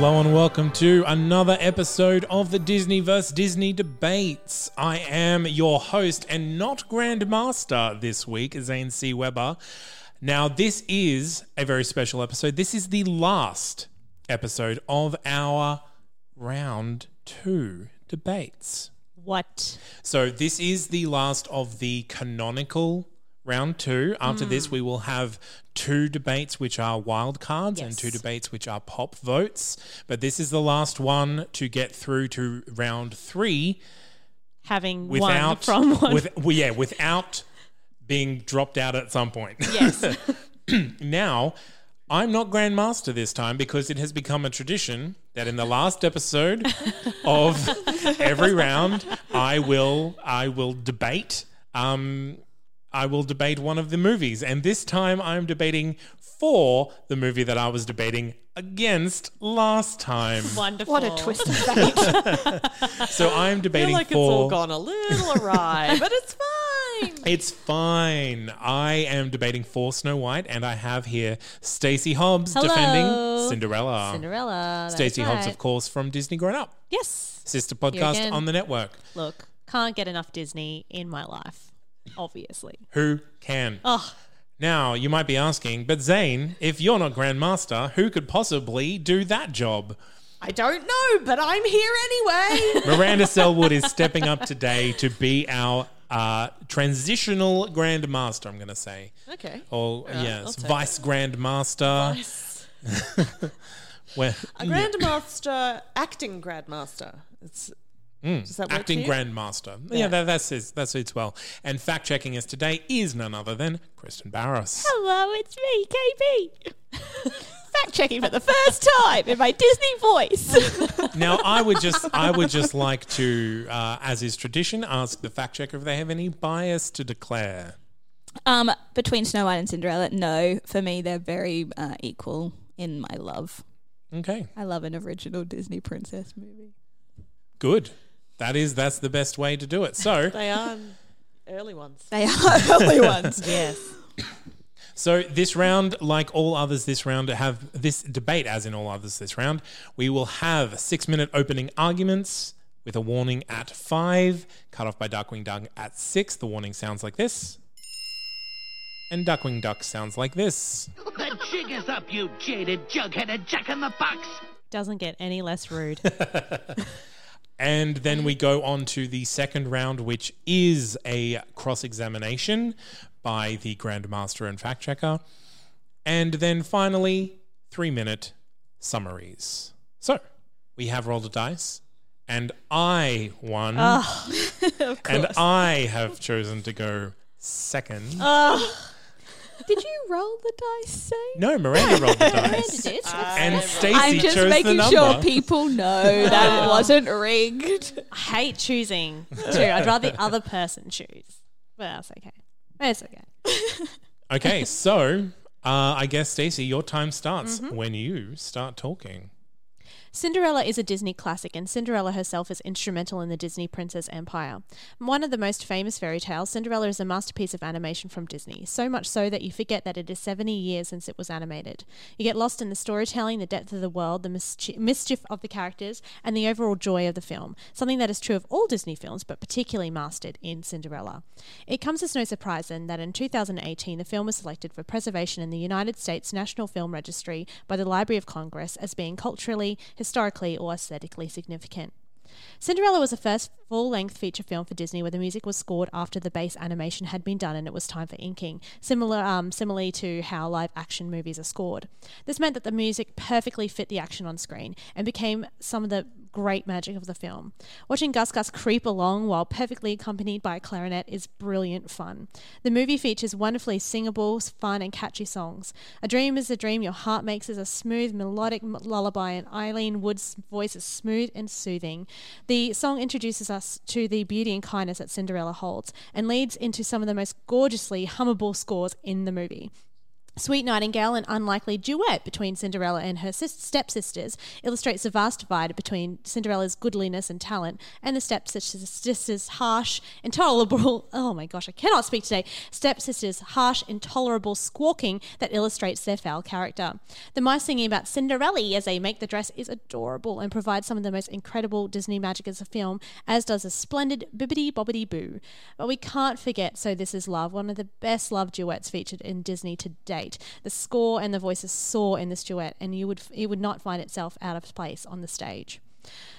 Hello and welcome to another episode of the Disney vs. Disney debates. I am your host and not Grandmaster this week, Zane C. Weber. Now, this is a very special episode. This is the last episode of our round two debates. What? So, this is the last of the canonical round two. After Hmm. this, we will have two debates, which are wild cards, and two debates, which are pop votes. But this is the last one to get through to round three Having without, one from one. with, well, yeah, without being dropped out at some point. yes. Now, I'm not Grandmaster this time because it has become a tradition that in the last episode of every round, I will I will debate. Um, I will debate one of the movies, and this time I'm debating for the movie that I was debating against last time. Wonderful. What a twist of fate. So I'm debating. I feel debating like it's all gone a little awry, but it's fine. It's fine. I am debating for Snow White, and I have here Stacie Hobbs Hello. defending Cinderella. Cinderella. that's Stacie Hobbs, right. of course, from Disney Grown Up, Yes. sister podcast on the network. Look, can't get enough Disney in my life, obviously. Who can? Oh, Now, you might be asking, but Zane, if you're not Grandmaster, who could possibly do that job? I don't know, but I'm here anyway. Miranda Selwood is stepping up today to be our uh, transitional Grandmaster, I'm going to say. okay. Or, I'll yes, Vice Grandmaster. Where, A grandmaster, acting grandmaster. It's does that work acting grandmaster. Yeah, Yeah. that, that's it. That suits well. And fact checking us today is none other than Kristen Barros. hello, it's me, KB. Fact checking for the first time in my Disney voice. now, I would just, I would just like to, uh, as is tradition, ask the fact checker if they have any bias to declare. Um, between Snow White and Cinderella, no. For me, they're very uh, equal in my love. Okay, I love an original Disney princess movie. good. That is, that's the best way to do it. So, They are early ones. They are early ones. Yes. So this round, like all others this round, have this debate, as in all others this round, we will have six-minute opening arguments with a warning at five, cut off by Darkwing Duck at six. The warning sounds like this, and Duckwing Duck sounds like this. The jig is up, you jaded, jug-headed jack in the box. Doesn't get any less rude. And then we mm. go on to the second round, which is a cross examination by the Grandmaster and Fact Checker. And then finally, three minute summaries. So we have rolled a dice, and I won. Ah, and I have chosen to go second. Ah. Did you roll the dice, say? no, Miranda rolled the Miranda dice. did. And Stacie I'm just chose the making number. sure people know that it wasn't rigged. I hate choosing too. I'd rather the other person choose. But that's okay. That's okay. Okay, so uh, I guess Stacie, your time starts Mm-hmm. when you start talking. Cinderella is a Disney classic, and Cinderella herself is instrumental in the Disney Princess Empire. One of the most famous fairy tales, Cinderella is a masterpiece of animation from Disney, so much so that you forget that it is 70 years since it was animated. You get lost in the storytelling, the depth of the world, the mischi- mischief of the characters, and the overall joy of the film, something that is true of all Disney films, but particularly mastered in Cinderella. It comes as no surprise then that in 2018 the film was selected for preservation in the United States National Film Registry by the Library of Congress as being culturally, historically, or aesthetically significant. Cinderella was the first full length feature film for Disney where the music was scored after the base animation had been done and it was time for inking, similar, um, similarly to how live action movies are scored. This meant that the music perfectly fit the action on screen and became some of the great magic of the film. Watching Gus Gus creep along while perfectly accompanied by a clarinet is brilliant fun. The movie features wonderfully singable, fun, and catchy songs. A Dream is a Dream Your Heart Makes is a smooth, melodic lullaby, and Ilene Woods' voice is smooth and soothing. The song introduces us to the beauty and kindness that Cinderella holds and leads into some of the most gorgeously hummable scores in the movie. Sweet Nightingale, an unlikely duet between Cinderella and her sis- stepsisters, illustrates the vast divide between Cinderella's goodliness and talent and the stepsisters' harsh, intolerable, oh my gosh, I cannot speak today, stepsisters' harsh, intolerable squawking that illustrates their foul character. The mice singing about Cinderella as they make the dress is adorable and provides some of the most incredible Disney magic as a film, as does a splendid bibbidi bobbidi boo. But we can't forget So This Is Love, one of the best love duets featured in Disney to date. The score and the voices soar in this duet, and you would it would not find itself out of place on the stage.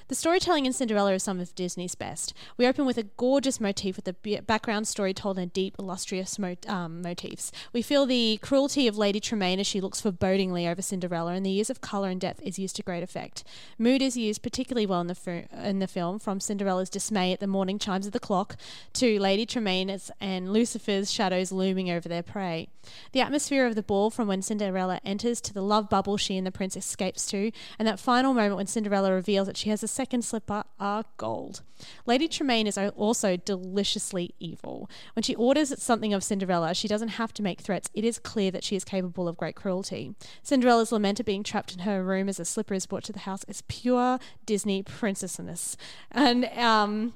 The storytelling in Cinderella is some of Disney's best. We open with a gorgeous motif with a background story told in deep, illustrious um, motifs. We feel the cruelty of Lady Tremaine as she looks forebodingly over Cinderella, and the use of colour and depth is used to great effect. Mood is used particularly well in the, in the film, from Cinderella's dismay at the morning chimes of the clock to Lady Tremaine's and Lucifer's shadows looming over their prey. The atmosphere of the ball from when Cinderella enters to the love bubble she and the prince escapes to, and that final moment when Cinderella reveals that she has a second slipper are gold. Lady Tremaine is also deliciously evil. When she orders something of Cinderella, she doesn't have to make threats. It is clear that she is capable of great cruelty. Cinderella's lament at being trapped in her room as a slipper is brought to the house is pure Disney princessness. And um,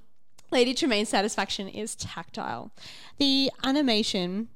Lady Tremaine's satisfaction is tactile. The animation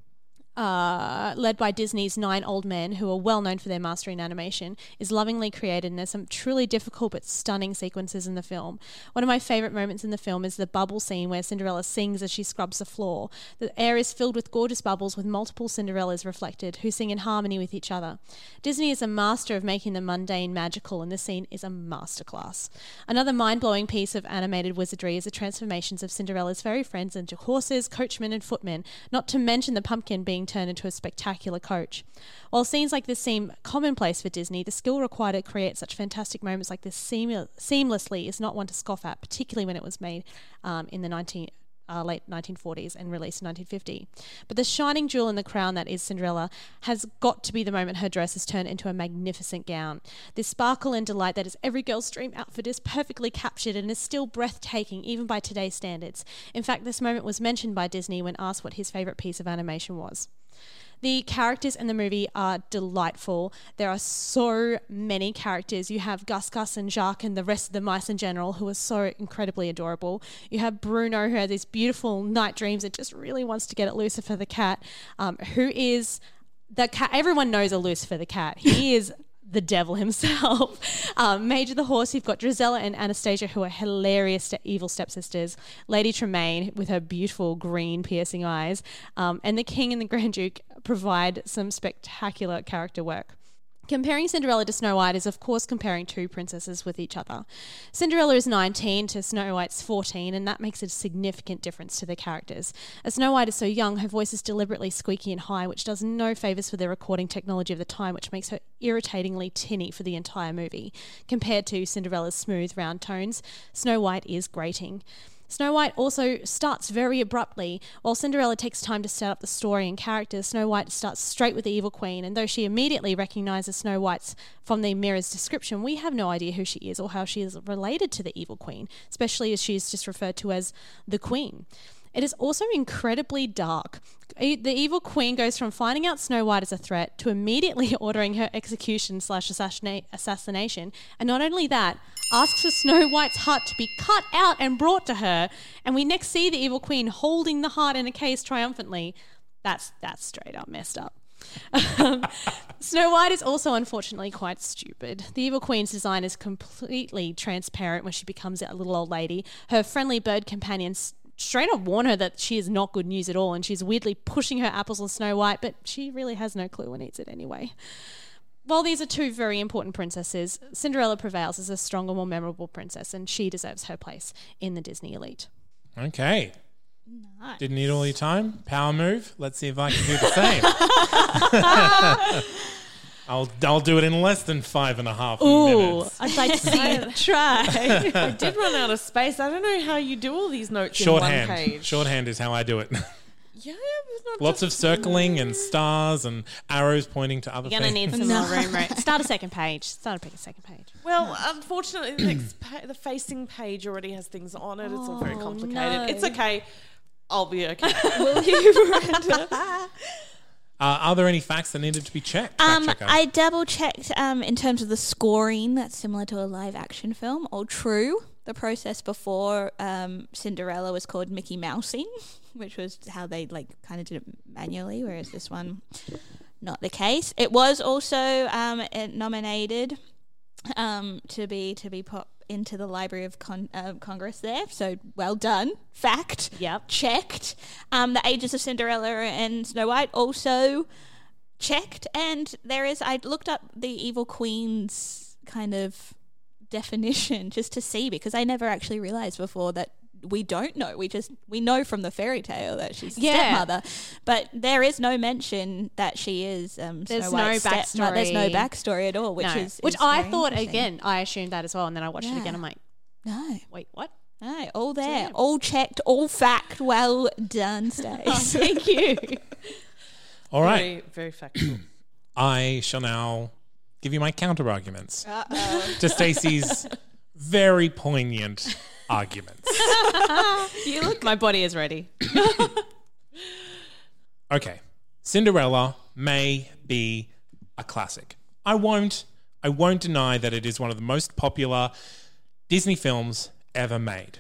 uh, led by Disney's Nine Old Men, who are well known for their mastery in animation, is lovingly created, and there's some truly difficult but stunning sequences in the film. One of my favourite moments in the film is the bubble scene where Cinderella sings as she scrubs the floor. The air is filled with gorgeous bubbles with multiple Cinderellas reflected, who sing in harmony with each other. Disney is a master of making the mundane magical, and this scene is a masterclass. Another mind blowing piece of animated wizardry is the transformations of Cinderella's fairy friends into horses, coachmen, and footmen, not to mention the pumpkin being turned into a spectacular coach. While scenes like this seem commonplace for Disney, the skill required to create such fantastic moments like this seam- seamlessly is not one to scoff at, particularly when it was made um, in the 19. Uh, late 1940s and released in 1950. But the shining jewel in the crown that is Cinderella has got to be the moment her dress is turned into a magnificent gown. This sparkle and delight that is every girl's dream outfit is perfectly captured and is still breathtaking even by today's standards. In fact, this moment was mentioned by Disney when asked what his favourite piece of animation was. The characters in the movie are delightful. There are so many characters. You have Gus Gus and Jaq and the rest of the mice in general who are so incredibly adorable. You have Bruno who has these beautiful night dreams and just really wants to get at Lucifer the cat, um, who is the cat. Everyone knows a Lucifer the cat. He is the devil himself. Um, Major the horse, you've got Drizella and Anastasia, who are hilarious ste- evil stepsisters. Lady Tremaine, with her beautiful green piercing eyes. Um, and the King and the Grand Duke provide some spectacular character work. Comparing Cinderella to Snow White is, of course, comparing two princesses with each other. Cinderella is 19 to Snow White's 14, and that makes a significant difference to the characters. As Snow White is so young, her voice is deliberately squeaky and high, which does no favours for the recording technology of the time, which makes her irritatingly tinny for the entire movie. Compared to Cinderella's smooth, round tones, Snow White is grating. Snow White also starts very abruptly. While Cinderella takes time to set up the story and characters, Snow White starts straight with the evil queen, and though she immediately recognizes Snow White's from the mirror's description, we have no idea who she is or how she is related to the evil queen, especially as she is just referred to as the queen. It is also incredibly dark. The evil queen goes from finding out Snow White is a threat to immediately ordering her execution slash assassination, and not only that, asks for Snow White's heart to be cut out and brought to her. And we next see the evil queen holding the heart in a case triumphantly. That's that's straight up messed up. Um, Snow White is also unfortunately quite stupid. The Evil Queen's design is completely transparent when she becomes a little old lady. Her friendly bird companions straight up warn her that she is not good news at all, and she's weirdly pushing her apples on Snow White, but she really has no clue and eats it anyway. While these are two very important princesses, Cinderella prevails as a stronger, more memorable princess, and she deserves her place in the Disney elite. Okay. Didn't need all your time. Power move. Let's see if I can do the same. I'll I'll do it in less than five and a half Ooh, minutes. I'd like to see it try. I did run out of space. I don't know how you do all these notes in Shorthand. one page. Shorthand is how I do it. Yeah, but not Lots of just- circling and stars and arrows pointing to other things. You're gonna things. need some more room. Right? Start a second page. Start a second page. Well, unfortunately, the next pa- the facing page already has things on it. It's all very Oh, complicated. no. It's okay. I'll be okay. Will you, Miranda? Uh, are there any facts that needed to be checked? Um, I double checked um, in terms of the scoring. That's similar to a live action film. All true. The process before um, Cinderella was called Mickey Mousing, which was how they like kind of did it manually, whereas this one not the case. It was also um, nominated um, to be to be put into the Library of Con- uh, Congress there. So well done. Fact. Yep. Checked. Um, the ages of Cinderella and Snow White also checked. And there is. I looked up the Evil Queen's kind of definition just to see because I never actually realized before that we don't know. We just we know from the fairy tale that she's the Yeah. stepmother, but there is no mention that she is. Um, There's Snow no White's stepmo- There's no backstory. backstory at all, which no. is which is I thought again. I assumed that as well, and then I watched it again. I'm like, No, wait, what? no, all there, yeah. all checked, all fact. Well done, Stace. Thank you. All right. Very, very factual. I shall now give you my counter arguments to Stacie's very poignant arguments. you look. My body is ready. Okay. Cinderella may be a classic. I won't I won't deny that it is one of the most popular Disney films ever made.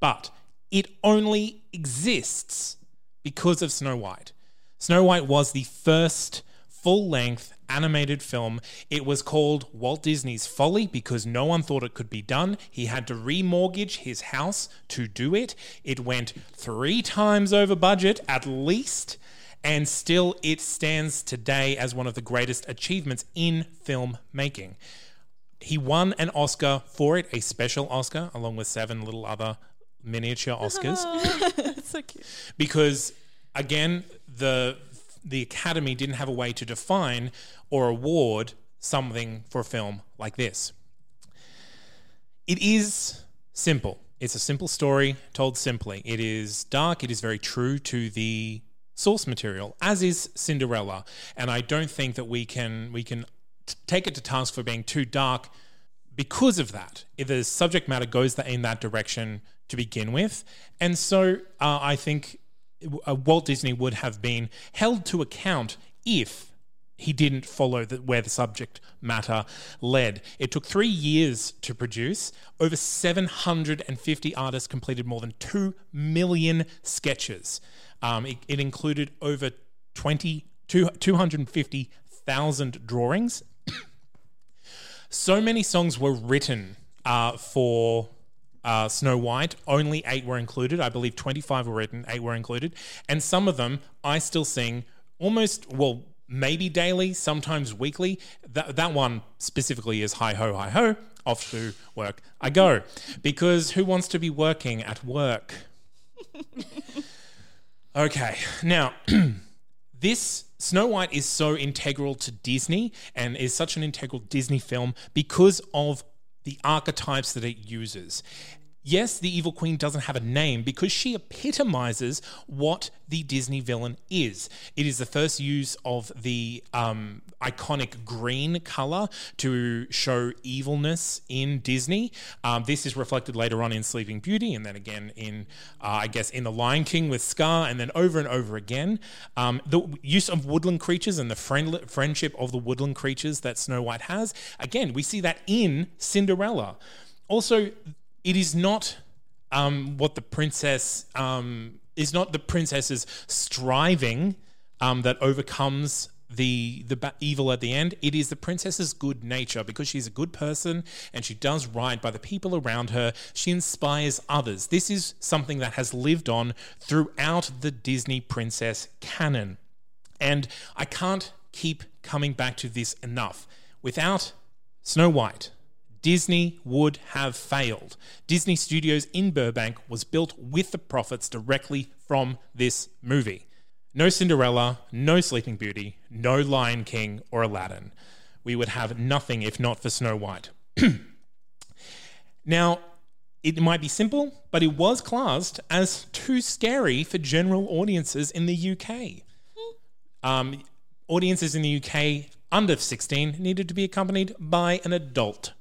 But it only exists because of Snow White. Snow White was the first full-length animated film. It was called Walt Disney's Folly because no one thought it could be done. He had to remortgage his house to do it. It went 3 times over budget at least and still it stands today as one of the greatest achievements in filmmaking. He won an Oscar for it, a special Oscar, along with seven little other miniature Oscars, so cute. because again, the the Academy didn't have a way to define or award something for a film like this. It is simple. It's a simple story told simply. It is dark. It is very true to the source material, as is Cinderella. And I don't think that we can we can t- take it to task for being too dark because of that. If the subject matter goes in that direction to begin with, and so uh, I think Walt Disney would have been held to account if he didn't follow the, where the subject matter led. It took three years to produce. Over 750 artists completed more than 2 million sketches. Um, it, it included over 20, two- 250,000 drawings. so many songs were written uh, for uh, Snow White. Only eight were included. I believe 25 were written, eight were included. And some of them I still sing almost, well, maybe daily, sometimes weekly. That, that one specifically is Hi Ho, Hi Ho, off to work I go. Because who wants to be working at work? okay, now. this Snow White is so integral to Disney and is such an integral Disney film because of the archetypes that it uses. Yes, the evil queen doesn't have a name because she epitomizes what the Disney villain is. It is the first use of the um, iconic green color to show evilness in Disney. Um, this is reflected later on in Sleeping Beauty, and then again in, uh, I guess, in The Lion King with Scar, and then over and over again. Um, the use of woodland creatures and the friend- friendship of the woodland creatures that Snow White has. Again, we see that in Cinderella. Also, it is not um, what the princess um, is not the princess's striving um, that overcomes the the ba- evil at the end. It is the princess's good nature because she's a good person and she does right by the people around her. She inspires others. This is something that has lived on throughout the Disney princess canon. And I can't keep coming back to this enough. Without Snow White, Disney would have failed. Disney Studios in Burbank was built with the profits directly from this movie. No Cinderella, no Sleeping Beauty, no Lion King or Aladdin. we would have nothing if not for Snow White. now, it might be simple, but it was classed as too scary for general audiences in the UK. Um, audiences in the UK under 16 needed to be accompanied by an adult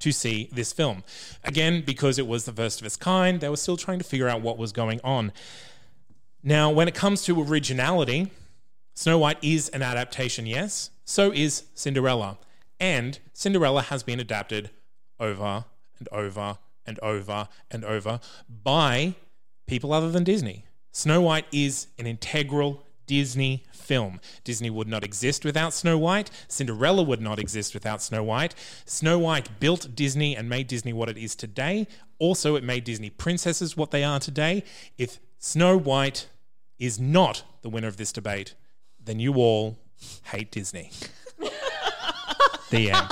to see this film. Again, because it was the first of its kind, they were still trying to figure out what was going on. Now, when it comes to originality, Snow White is an adaptation, yes. So is Cinderella. And Cinderella has been adapted over and over and over and over by people other than Disney. Snow White is an integral Disney film. Disney would not exist without Snow White. Cinderella would not exist without Snow White. Snow White built Disney and made Disney what it is today. Also, it made Disney princesses what they are today. If Snow White is not the winner of this debate, then you all hate Disney. the end.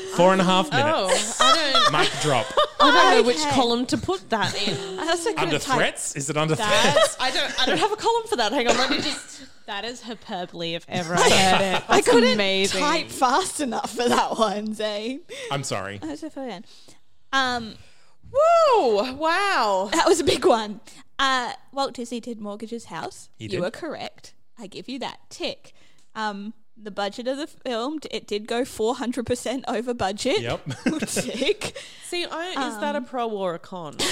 Four and a half minutes. Oh, I don't, Mic drop. I don't know which column to put that in. I also couldn't Under type- threats? Is it under threats? I don't. I don't have a column for that. Hang on, let me just. That is hyperbole if ever I heard it. I That's couldn't amazing. type fast enough for that one, Zane. I'm sorry. That was a fun. Um, Whoa! Wow. that was a big one. Uh, Walt Disney did Mortgage's House. He you did. were correct. I give you that tick. Um, the budget of the film, it did go 400% over budget. Yep. tick. See, I, is that a pro or a con?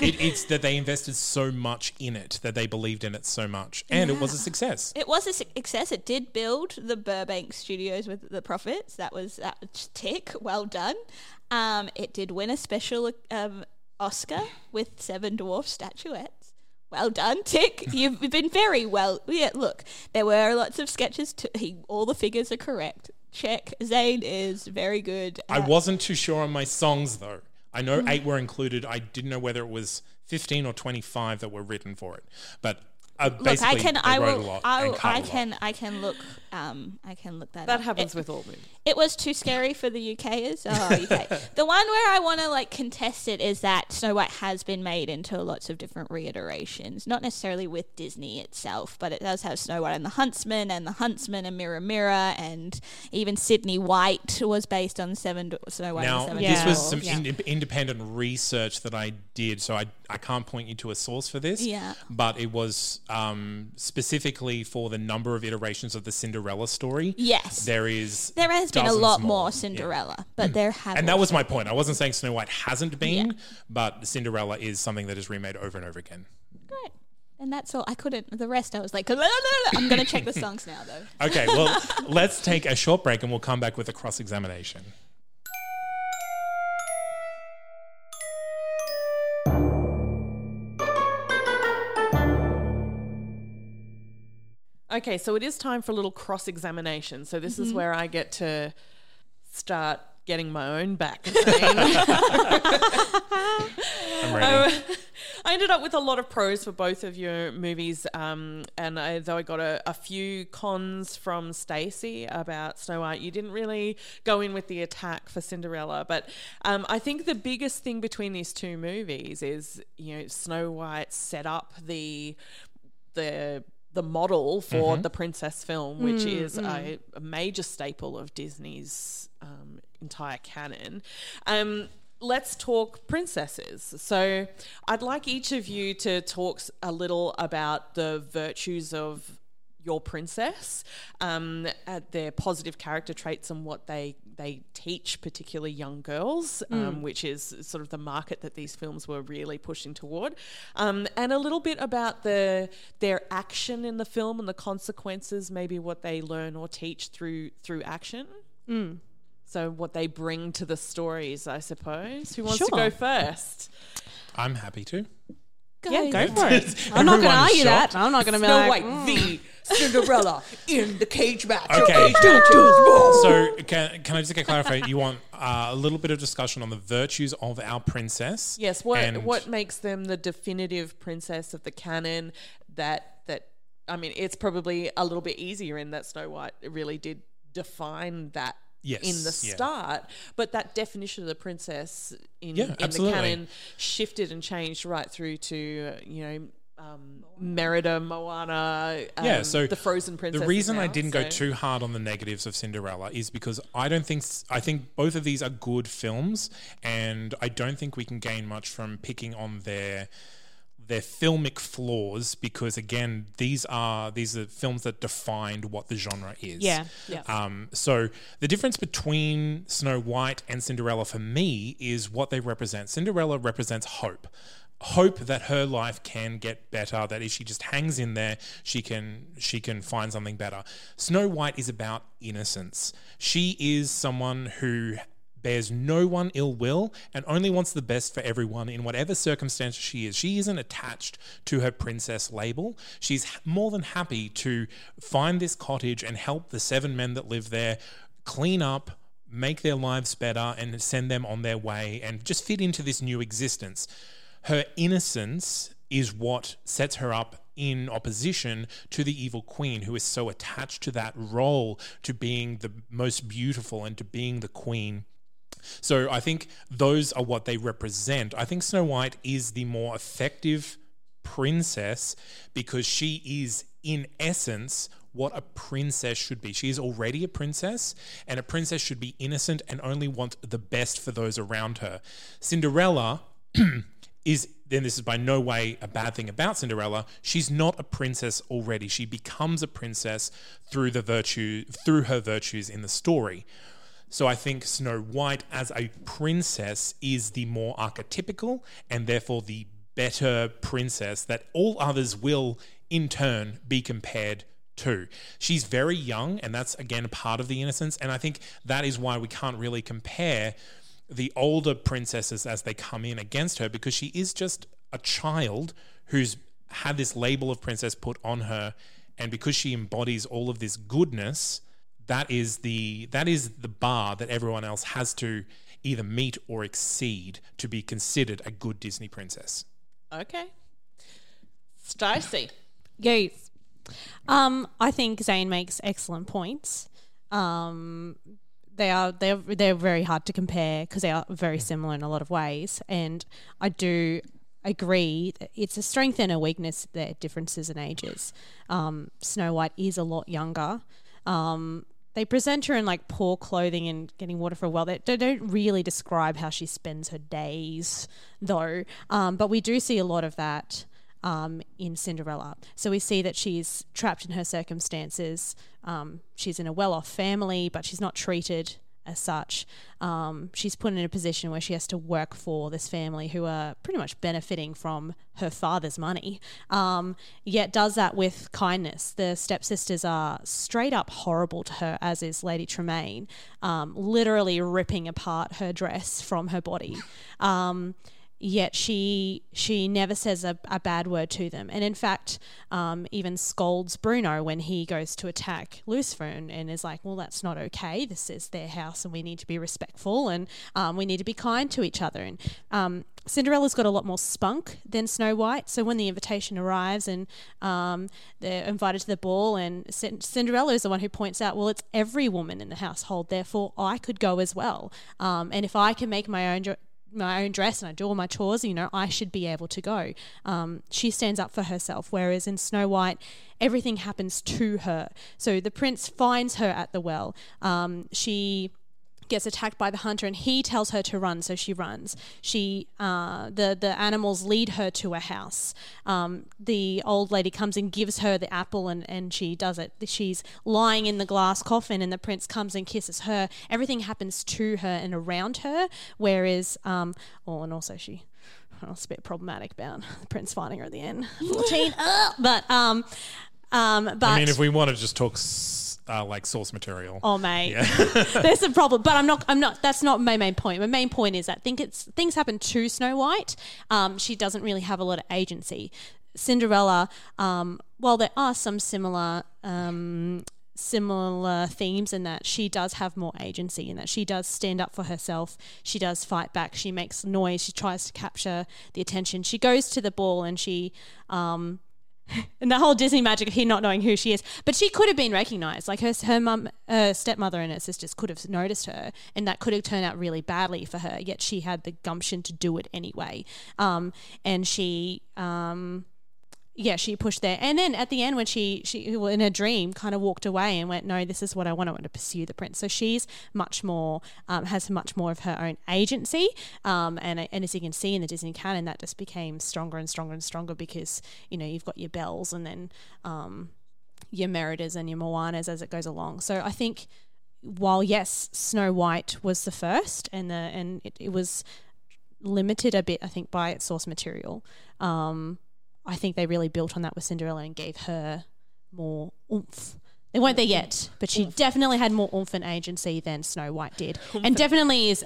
It, it's that they invested so much in it, that they believed in it so much, and it was a success. It was a success. It did build the Burbank studios with the profits. That was that was tick. Well done. Um, it did win a special um, Oscar with Seven Dwarf statuettes. Well done, Tick. You've been very well. Yeah, look, there were lots of sketches. To, he, all the figures are correct. Check. Zane is very good. I wasn't too sure on my songs though. I know Mm. eight were included. I didn't know whether it was 15 or 25 that were written for it. But uh, Look, I can. I will. a. I, will- cut a I lot. can. I can look. Um, I can look that. That up. happens It- with all movies. It was too scary for the UKers. Oh, UK. the one where I want to like contest it is that Snow White has been made into lots of different reiterations, not necessarily with Disney itself, but it does have Snow White and the Huntsman and the Huntsman and Mirror Mirror, and even Sydney White was based on Seven Dw- Snow White Now, the Seven this was some Yeah. inde- independent research that I did, so I, I can't point you to a source for this. Yeah. But it was um, specifically for the number of iterations of the Cinderella story. Yes. There is. there has been a lot more. more Yeah. Cinderella, but there have And that was my point. I wasn't saying Snow White hasn't been, Yeah. but Cinderella is something that is remade over and over again. Great. And that's all. I couldn't. The rest, I was like, I'm gonna check the songs now, though. Okay, well, let's take a short break and we'll come back with a cross examination. Okay, so it is time for a little cross examination. So this is where I get to start getting my own back. I'm ready. Um, I ended up with a lot of pros for both of your movies, um, and I, though I got a, a few cons from Stacie about Snow White, you didn't really go in with the attack for Cinderella. But um, I think the biggest thing between these two movies is, you know, Snow White set up the the the model for the princess film, which is A, a major staple of Disney's um, entire canon. Um, let's talk princesses. So, I'd like each of you to talk a little about the virtues of your princess, um, uh, their positive character traits, and what they they teach, particularly young girls, um, which is sort of the market that these films were really pushing toward, um, and a little bit about the their action in the film and the consequences, maybe what they learn or teach through through action. So what they bring to the stories, I suppose. Who wants to go first? I'm happy to. Yeah, go for it. I'm not going to argue shocked. that. I'm not going to be Snow like, White mm. v Cinderella in the cage match. Okay. So can, can I just get clarified? You want uh, a little bit of discussion on the virtues of our princess? Yes, what and- what makes them the definitive princess of the canon that that I mean it's probably a little bit easier in that Snow White really did define that Yes, in the yeah. start, but that definition of the princess in, Yeah, in the canon shifted and changed right through to you know um, Merida, Moana, um, yeah, so the Frozen Princess. The reason I didn't go too hard on the negatives of Cinderella is because I don't think I think both of these are good films, and I don't think we can gain much from picking on their their filmic flaws because again these are these are films that defined what the genre is Yeah. Yeah. um, so the difference between Snow White and Cinderella for me is what they represent. Cinderella represents hope. Hope that her life can get better, that if she just hangs in there, she can she can find something better. Snow White is about innocence. She is someone who bears no one ill will and only wants the best for everyone in whatever circumstance she is. She isn't attached to her princess label. She's more than happy to find this cottage and help the seven men that live there clean up, make their lives better, and send them on their way and just fit into this new existence. Her innocence is what sets her up in opposition to the evil queen who is so attached to that role to being the most beautiful and to being the queen so I think those are what they represent. I think Snow White is the more effective princess because she is, in essence, what a princess should be. She is already a princess, and a princess should be innocent and only want the best for those around her. Cinderella is then this is by no way a bad thing about Cinderella. She's not a princess already. She becomes a princess through the virtue through her virtues in the story. So I think Snow White as a princess is the more archetypical and therefore the better princess that all others will in turn be compared to. She's very young and that's again part of the innocence and I think that is why we can't really compare the older princesses as they come in against her because she is just a child who's had this label of princess put on her and because she embodies all of this goodness that is the that is the bar that everyone else has to either meet or exceed to be considered a good Disney princess. Okay. Stacie. Yes. Um, I think Zane makes excellent points. Um, they are they're they're very hard to compare because they are very similar in a lot of ways, and I do agree that it's a strength and a weakness their differences in ages. Um, Snow White is a lot younger. Um, they present her in like poor clothing and getting water for a well. They, don't really describe how she spends her days, though. Um, but we do see a lot of that um, in Cinderella. So we see that she's trapped in her circumstances. Um, she's in a well off family, but she's not treated as such. Um, she's put in a position where she has to work for this family who are pretty much benefiting from her father's money, um, yet does that with kindness. The stepsisters are straight up horrible to her, as is Lady Tremaine, um, literally ripping apart her dress from her body. Yet she she never says a, a bad word to them and in fact um, even scolds bruno when he goes to attack lucifer and, and is like well that's not okay this is their house and we need to be respectful and um, we need to be kind to each other and um, Cinderella's got a lot more spunk than Snow White. So when the invitation arrives and um, they're invited to the ball, and Cin- Cinderella is the one who points out, well, it's every woman in the household, therefore I could go as well. Um, and if I can make my own. My own dress and I do all my chores, you know, I should be able to go. Um, she stands up for herself, whereas in Snow White, everything happens to her. So the prince finds her at the well. Um, she gets attacked by the hunter and he tells her to run so she runs. She uh, the the animals lead her to a house. Um, the old lady comes and gives her the apple and, and she does it. She's lying in the glass coffin and the prince comes and kisses her. Everything happens to her and around her whereas um, oh and also she well, it's a bit problematic about the prince finding her at the end. 14 uh, but um um but I mean, if we want to just talk s- uh, like source material, Oh mate, there's a problem. But I'm not. I'm not. That's not my main point. My main point is that think it's things happen to Snow White. Um, she doesn't really have a lot of agency. Cinderella, um, while there are some similar. Um, similar themes in that she does have more agency in that she does stand up for herself she does fight back she makes noise she tries to capture the attention she goes to the ball and she um, and the whole Disney magic of he not knowing who she is. But she could have been recognized. Like her, her mum, her stepmother, and her sisters could have noticed her, and that could have turned out really badly for her. Yet she had the gumption to do it anyway. Um, and she, um, yeah, she pushed there, and then at the end when she she in her dream kind of walked away and went, no, this is what I want. I want to pursue the prince. So she's much more um, has much more of her own agency, um, and and as you can see in the Disney canon, that just became stronger and stronger and stronger because you know you've got your Belles and then um, your Meridas and your Moanas as it goes along. So I think while yes, Snow White was the first, and the and it, it was limited a bit, I think, by its source material. Um, I think they really built on that with Cinderella and gave her more oomph. They weren't there yet, but she definitely had more oomph and agency than Snow White did, and definitely is.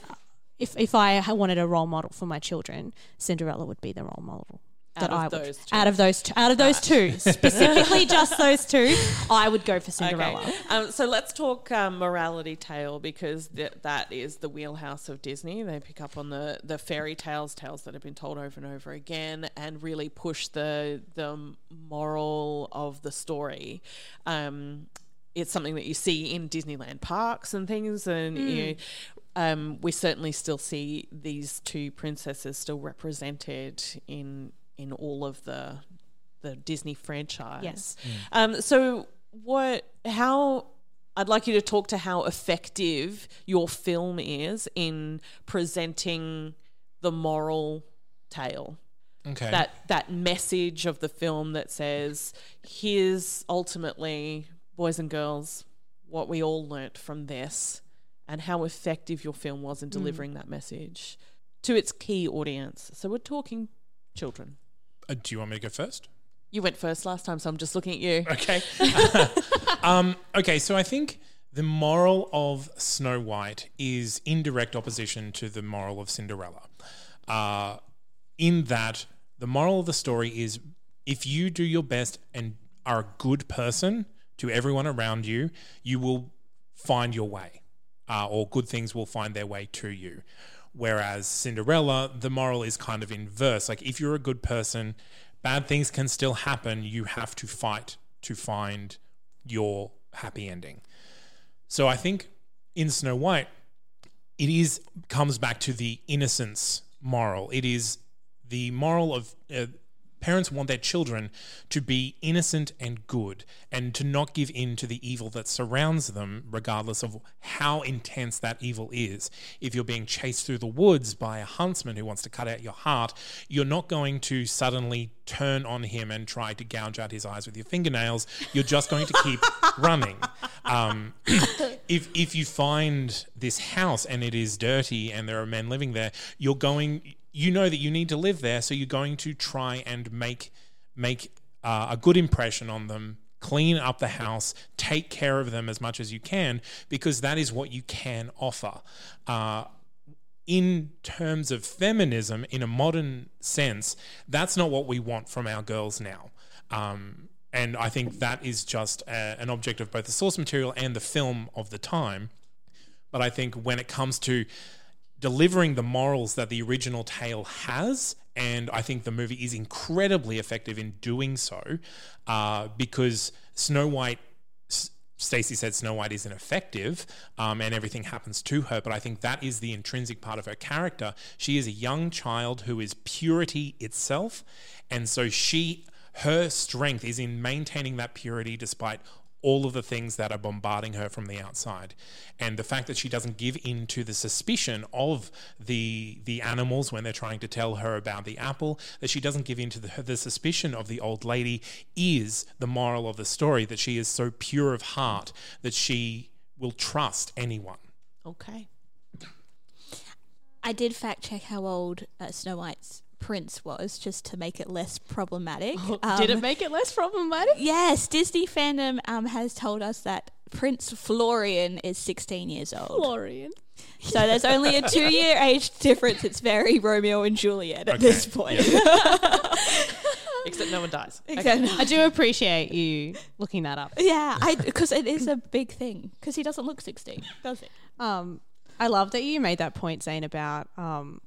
If if I wanted a role model for my children, Cinderella would be the role model. Out that of I would, those two. out of those two, out of those two, specifically just those two, I would go for Cinderella. Okay. Um, so let's talk um, morality tale because th- that is the wheelhouse of Disney. They pick up on the, the fairy tales, tales that have been told over and over again, and really push the the moral of the story. Um, it's something that you see in Disneyland parks and things, and you, um, we certainly still see these two princesses still represented in in all of the the Disney franchise. Yes. Um, so what? How? I'd like you to talk to how effective your film is in presenting the moral tale. Okay. That that message of the film that says, "Here's ultimately, boys and girls, what we all learnt from this, and how effective your film was in delivering that message to its key audience." So we're talking children. Uh, do you want me to go first? You went first last time, so I'm just looking at you. Okay. um, okay, so I think the moral of Snow White is in direct opposition to the moral of Cinderella. Uh, in that, the moral of the story is if you do your best and are a good person to everyone around you, you will find your way, uh, or good things will find their way to you. Whereas Cinderella, the moral is kind of inverse. Like if you're a good person, bad things can still happen. You have to fight to find your happy ending. So I think in Snow White, it is comes back to the innocence moral. It is the moral of uh, parents want their children to be innocent and good and to not give in to the evil that surrounds them regardless of how intense that evil is. If you're being chased through the woods by a huntsman who wants to cut out your heart you're not going to suddenly turn on him and try to gouge out his eyes with your fingernails. You're just going to keep running. Um, if if you find this house and it is dirty and there are men living there you're going you know that you need to live there, so you're going to try and make make uh, a good impression on them, clean up the house, take care of them as much as you can, because that is what you can offer. Uh, in terms of feminism, in a modern sense, that's not what we want from our girls now. Um, and I think that is just a, an object of both the source material and the film of the time. But I think when it comes to delivering the morals that the original tale has. And I think the movie is incredibly effective in doing so uh, because Snow White, S- Stacie said Snow White isn't effective um, and everything happens to her. But I think that is the intrinsic part of her character. She is a young child who is purity itself. And so she, her strength is in maintaining that purity despite all of the things that are bombarding her from the outside and the fact that she doesn't give in to the suspicion of the the animals when they're trying to tell her about the apple that she doesn't give in to the, the suspicion of the old lady is the moral of the story that she is so pure of heart that she will trust anyone Okay. I did fact check how old uh, Snow White's prince was, just to make it less problematic. Did it Um, make it less problematic? Yes, Disney fandom um, has told us that Prince Florian is 16 years old. Florian. So there's only a two year age difference. It's very Romeo and Juliet at Okay, this point. Except no one dies. Except- I do appreciate you looking that up. yeah, because it is a big thing. Because he doesn't look 16, does he? Um, I love that you made that point, Zane, about um,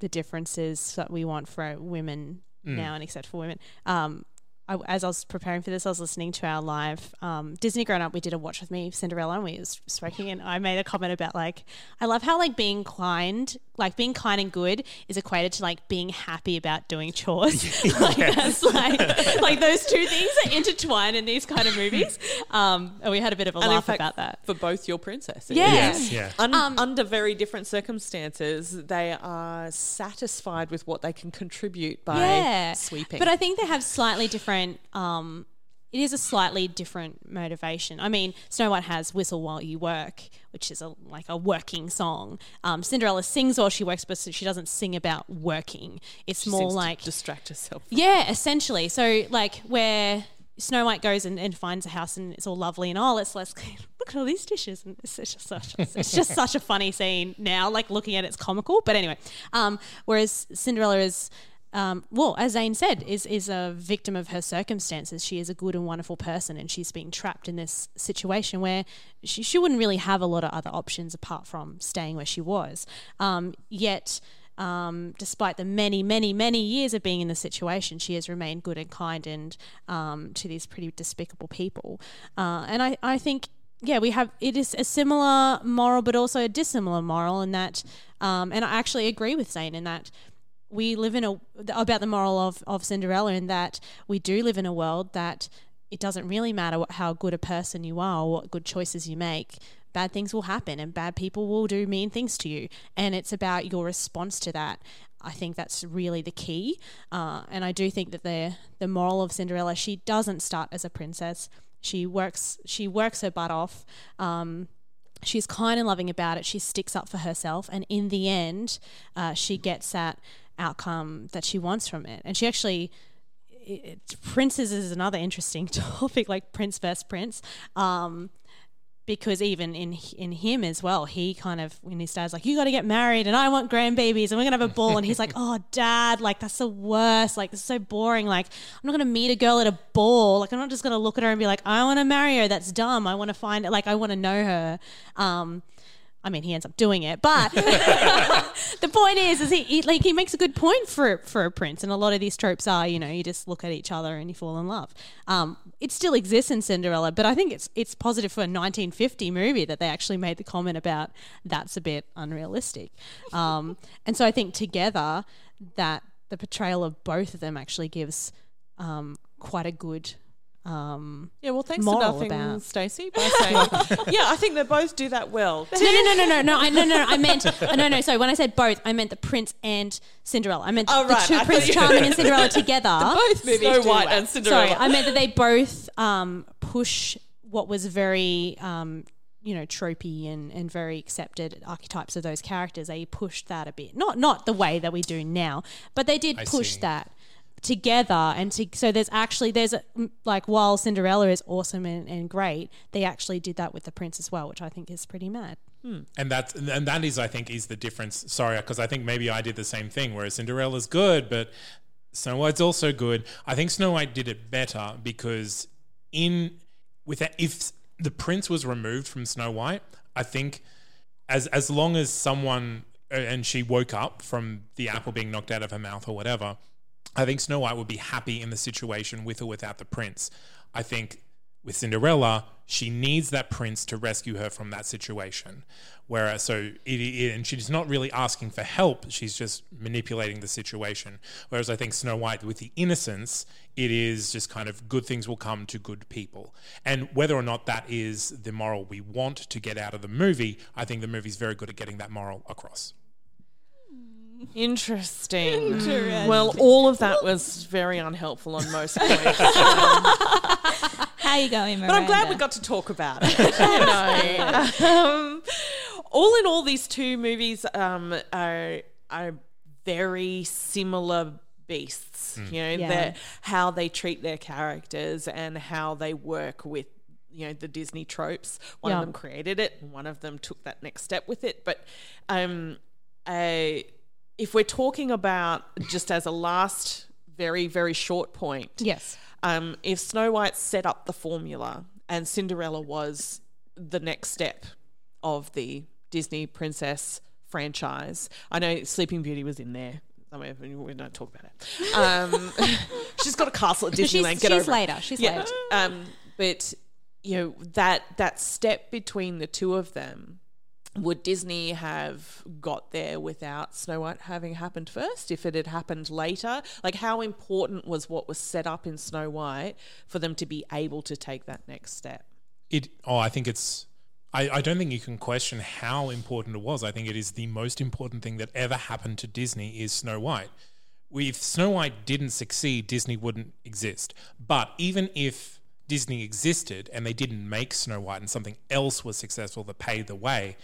the differences that we want for women now and except for women. Um, I, as I was preparing for this, I was listening to our live um, Disney Grown Up. We did a watch with me Cinderella, and we was speaking, and I made a comment about like I love how like being kind, like being kind and good, is equated to like being happy about doing chores. like that's like like those two things are intertwined in these kind of movies. Um, and we had a bit of a And laugh fact, about that. for both your princesses. Yeah. Yes, yeah. Un- Um, under very different circumstances, they are satisfied with what they can contribute by sweeping. But I think they have slightly different. Um, it is a slightly different motivation. I mean, Snow White has "Whistle While You Work," which is a like a working song. Um, Cinderella sings while she works, but she doesn't sing about working. It's She more like distract herself. yeah, essentially. So like where Snow White goes and, and finds a house and it's all lovely and oh let's let's look at all these dishes and it's just such it's just such a funny scene now. Like looking at it, it's comical. But anyway, um, whereas Cinderella is. Um, well, as Zane said, is is a victim of her circumstances. She is a good and wonderful person, and she's being trapped in this situation where she, she wouldn't really have a lot of other options apart from staying where she was. Um, yet, um, despite the many, many, many years of being in the situation, she has remained good and kind and um, to these pretty despicable people. Uh, and I, I think, yeah, we have it is a similar moral, but also a dissimilar moral in that. Um, and I actually agree with Zane in that we live in a about the moral of, of Cinderella in that we do live in a world that it doesn't really matter what, how good a person you are or what good choices you make. Bad things will happen and bad people will do mean things to you. And it's about your response to that. I think that's really the key. Uh, and I do think that the the moral of Cinderella, she doesn't start as a princess. She works she works her butt off. Um, she's kind and loving about it. She sticks up for herself, and in the end, uh, she gets that outcome that she wants from it. And she actually, it, princes is another interesting topic, like prince versus prince. Um, because even in in him as well, he kind of when his dad's like, "You got to get married, and I want grandbabies, and we're gonna have a ball," and he's like, "Oh, dad, like that's the worst. Like this is so boring. Like I'm not gonna meet a girl at a ball. Like I'm not just gonna look at her and be like, I want to marry her. That's dumb. I want to find it. Like I want to know her." Um, I mean, he ends up doing it, but the point is, is he, he like he makes a good point for for a prince, and a lot of these tropes are, you know, you just look at each other and you fall in love. Um, it still exists in Cinderella, but I think it's it's positive for a 1950 movie that they actually made the comment about that's a bit unrealistic, um, and so I think together that the portrayal of both of them actually gives um, quite a good. Um, Yeah, well, thanks to moral nothing, about- Stacie, by saying, yeah, I think they both do that well. No, no, no, no, no, no. I no, no. I meant uh, no, no. Sorry, when I said both, I meant the prince and Cinderella. I meant Oh, the right. two I Prince Charming and Cinderella together. Both movies Snow White well. and Cinderella. Sorry, I meant that they both um, push what was very. Um, you know, tropey and, and very accepted archetypes of those characters. They pushed that a bit, not not the way that we do now, but they did I push see. that together and to, so there's actually there's a, like while Cinderella is awesome and, and great, they actually did that with the prince as well, which I think is pretty mad. Hmm. And that's and that is, I think, is the difference. Sorry, because I think maybe I did the same thing. Whereas Cinderella's good, but Snow White's also good. I think Snow White did it better because in with that, if the prince was removed from Snow White, I think as as long as someone and she woke up from the apple being knocked out of her mouth or whatever, I think Snow White would be happy in the situation with or without the prince. I think with Cinderella, she needs that prince to rescue her from that situation. Whereas, so it, it, and she's not really asking for help; she's just manipulating the situation. Whereas, I think Snow White, with the innocence, it is just kind of good things will come to good people. And whether or not that is the moral we want to get out of the movie, I think the movie's very good at getting that moral across. Interesting. Well, all of that was very unhelpful on most points. How you going, Miranda? But I'm glad we got to talk about it. you know. um, all in all, these two movies um, are are very similar beasts. You know, Yeah. their- how they treat their characters and how they work with. You know the Disney tropes. One Yeah. of them created it, and one of them took that next step with it. But um, I, if we're talking about just as a last, very very short point, Yes. um, if Snow White set up the formula and Cinderella was the next step of the Disney princess franchise, I know Sleeping Beauty was in there. somewhere, but we don't talk about it. Um, she's got a castle at She's- Disneyland. Get she's over it. later. She's yeah. later. Um, but you know that that step between the two of them. Would Disney have got there without Snow White having happened first? If it had happened later, like how important was what was set up in Snow White for them to be able to take that next step? It. Oh, I think it's. I, I don't think you can question how important it was. I think it is the most important thing that ever happened to Disney is Snow White. If Snow White didn't succeed, Disney wouldn't exist. But even if Disney existed and they didn't make Snow White and something else was successful that paved the way,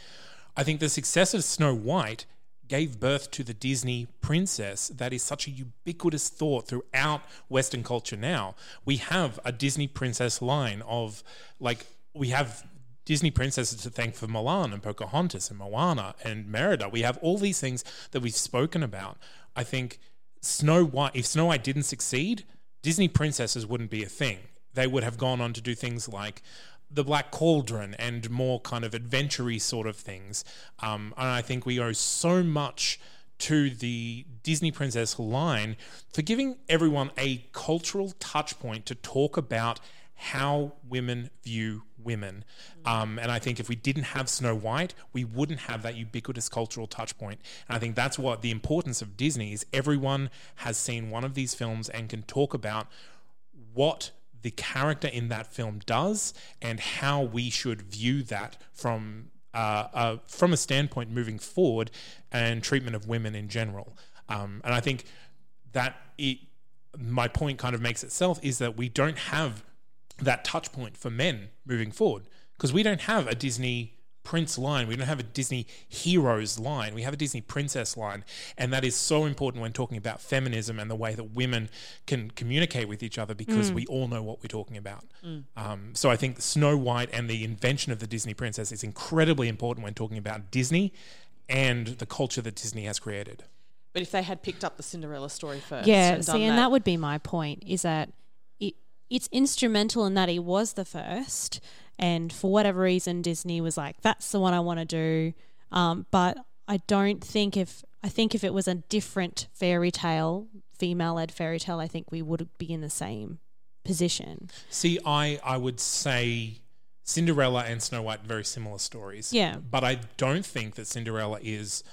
I think the success of Snow White gave birth to the Disney princess that is such a ubiquitous thought throughout Western culture now. We have a Disney princess line of like we have Disney princesses to thank for Mulan and Pocahontas and Moana and Merida. We have all these things that we've spoken about. I think Snow White, if Snow White didn't succeed, Disney princesses wouldn't be a thing. They would have gone on to do things like the Black Cauldron and more kind of adventure sort of things. Um, and I think we owe so much to the Disney Princess line for giving everyone a cultural touch point to talk about how women view women. Um, and I think if we didn't have Snow White, we wouldn't have that ubiquitous cultural touch point. And I think that's what the importance of Disney is. Everyone has seen one of these films and can talk about what the character in that film does and how we should view that from uh, uh, from a standpoint moving forward and treatment of women in general. Um, and I think that it, my point kind of makes itself is that we don't have that touch point for men moving forward because we don't have a Disney prince line. We don't have a Disney heroes line. We have a Disney princess line. And that is so important when talking about feminism and the way that women can communicate with each other because we all know what we're talking about. Um, so I think Snow White and the invention of the Disney princess is incredibly important when talking about Disney and the culture that Disney has created. But if they had picked up the Cinderella story first, Yeah, and done see, and that would be my point is that it it's instrumental in that he was the first, and for whatever reason, Disney was like, "That's the one I want to do." Um, but I don't think if I think if it was a different fairy tale, female-led fairy tale, I think we would be in the same position. See, I I would say Cinderella and Snow White very similar stories. Yeah. but I don't think that Cinderella is